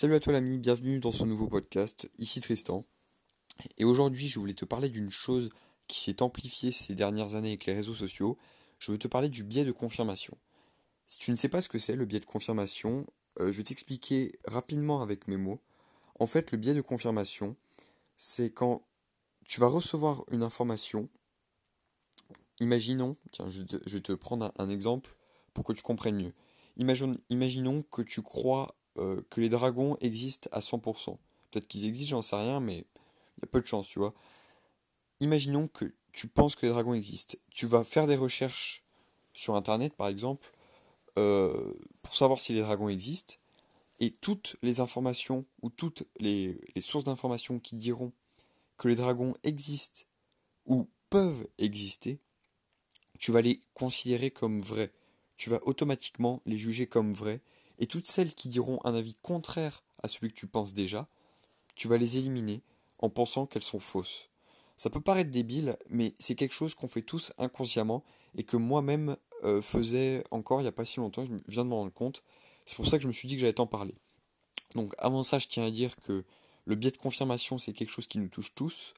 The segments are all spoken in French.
Salut à toi l'ami, bienvenue dans ce nouveau podcast, ici Tristan. Et aujourd'hui je voulais te parler d'une chose qui s'est amplifiée ces dernières années avec les réseaux sociaux. Je veux te parler du biais de confirmation. Si tu ne sais pas ce que c'est le biais de confirmation, euh, je vais t'expliquer rapidement avec mes mots. En fait le biais de confirmation, c'est quand tu vas recevoir une information. Imaginons, tiens je, vais te prendre un, exemple pour que tu comprennes mieux. imaginons que tu crois euh, que les dragons existent à 100%. Peut-être qu'ils existent, j'en sais rien, mais il y a peu de chance, tu vois. Imaginons que tu penses que les dragons existent. Tu vas faire des recherches sur Internet, par exemple, euh, pour savoir si les dragons existent. Et toutes les informations ou toutes les, les sources d'informations qui diront que les dragons existent ou peuvent exister, tu vas les considérer comme vrais. Tu vas automatiquement les juger comme vrais et toutes celles qui diront un avis contraire à celui que tu penses déjà, tu vas les éliminer en pensant qu'elles sont fausses. Ça peut paraître débile, mais c'est quelque chose qu'on fait tous inconsciemment et que moi-même euh, faisais encore il n'y a pas si longtemps, je viens de m'en rendre compte. C'est pour ça que je me suis dit que j'allais t'en parler. Donc avant ça, je tiens à dire que le biais de confirmation, c'est quelque chose qui nous touche tous,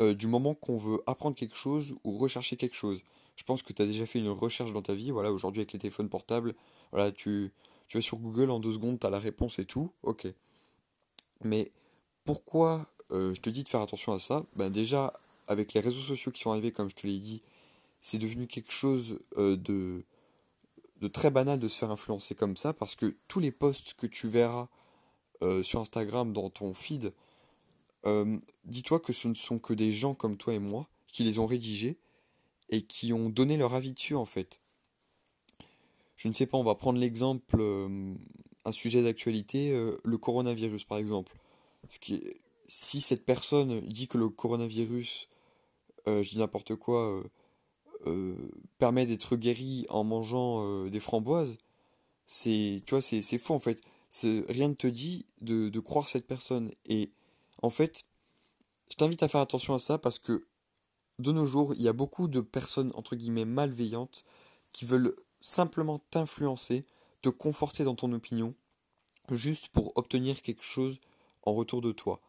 euh, du moment qu'on veut apprendre quelque chose ou rechercher quelque chose. Je pense que tu as déjà fait une recherche dans ta vie, voilà, aujourd'hui avec les téléphones portables, voilà, tu, tu vas sur Google, en deux secondes, tu as la réponse et tout, ok. Mais pourquoi euh, je te dis de faire attention à ça? Ben déjà, avec les réseaux sociaux qui sont arrivés, comme je te l'ai dit, c'est devenu quelque chose euh, de, de très banal de se faire influencer comme ça, parce que tous les posts que tu verras euh, sur Instagram dans ton feed, dis-toi que ce ne sont que des gens comme toi et moi qui les ont rédigés et qui ont donné leur avis dessus en fait je ne sais pas, on va prendre l'exemple, euh, un sujet d'actualité, euh, le coronavirus par exemple. si cette personne dit que le coronavirus, euh, je dis n'importe quoi, permet d'être guéri en mangeant des framboises, c'est, tu vois, c'est, faux en fait. rien ne te dit de, de croire cette personne. Et en fait, je t'invite à faire attention à ça parce que de nos jours, il y a beaucoup de personnes entre guillemets malveillantes qui veulent simplement t'influencer, te conforter dans ton opinion, juste pour obtenir quelque chose en retour de toi.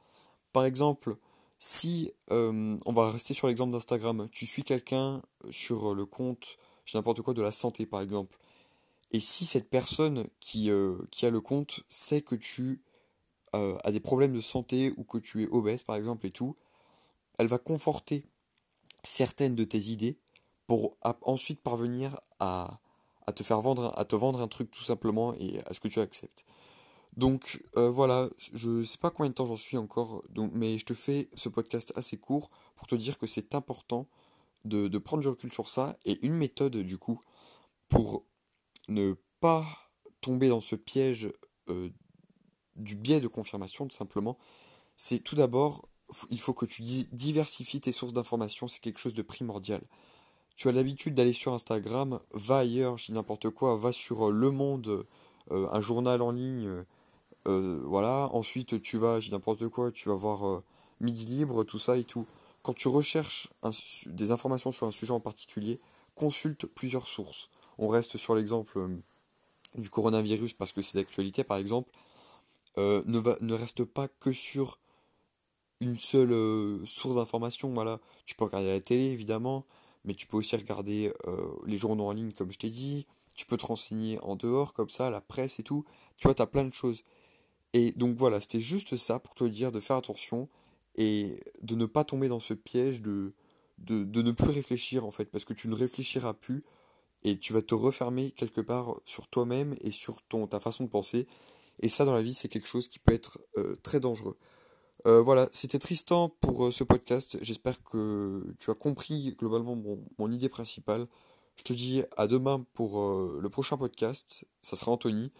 Par exemple, si euh, on va rester sur l'exemple d'Instagram, tu suis quelqu'un sur le compte, je n'importe quoi, de la santé par exemple, et si cette personne qui, euh, qui a le compte sait que tu euh, as des problèmes de santé ou que tu es obèse par exemple et tout, elle va conforter certaines de tes idées pour ensuite parvenir à, à te faire vendre, à te vendre un truc tout simplement et à ce que tu acceptes. Donc euh, voilà, je sais pas combien de temps j'en suis encore, mais je te fais ce podcast assez court pour te dire que c'est important de, prendre du recul sur ça et une méthode du coup pour ne pas tomber dans ce piège euh, du biais de confirmation tout simplement, c'est tout d'abord il faut que tu diversifies tes sources d'information, c'est quelque chose de primordial tu as l'habitude d'aller sur Instagram, va ailleurs, je dis n'importe quoi, va sur euh, Le Monde, euh, un journal en ligne, euh, voilà. Ensuite, tu vas, je dis n'importe quoi, tu vas voir Midi Libre, tout ça et tout. Quand tu recherches des informations sur un sujet en particulier, consulte plusieurs sources. On reste sur l'exemple du coronavirus parce que c'est d'actualité, par exemple. ne, ne reste pas que sur une seule source d'information, voilà. Tu peux regarder la télé, évidemment mais tu peux aussi regarder euh, les journaux en ligne comme je t'ai dit, tu peux te renseigner en dehors comme ça, la presse et tout, tu vois, tu as plein de choses. Et donc voilà, c'était juste ça pour te dire de faire attention et de ne pas tomber dans ce piège de, de, ne plus réfléchir en fait, parce que tu ne réfléchiras plus et tu vas te refermer quelque part sur toi-même et sur ton, ta façon de penser. Et ça dans la vie, c'est quelque chose qui peut être euh, très dangereux. Euh, voilà, c'était Tristan pour euh, ce podcast. J'espère que tu as compris globalement mon, idée principale. Je te dis à demain pour euh, le prochain podcast. Ça sera Anthony.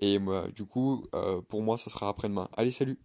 Et du coup, pour moi, ça sera après-demain. Allez, salut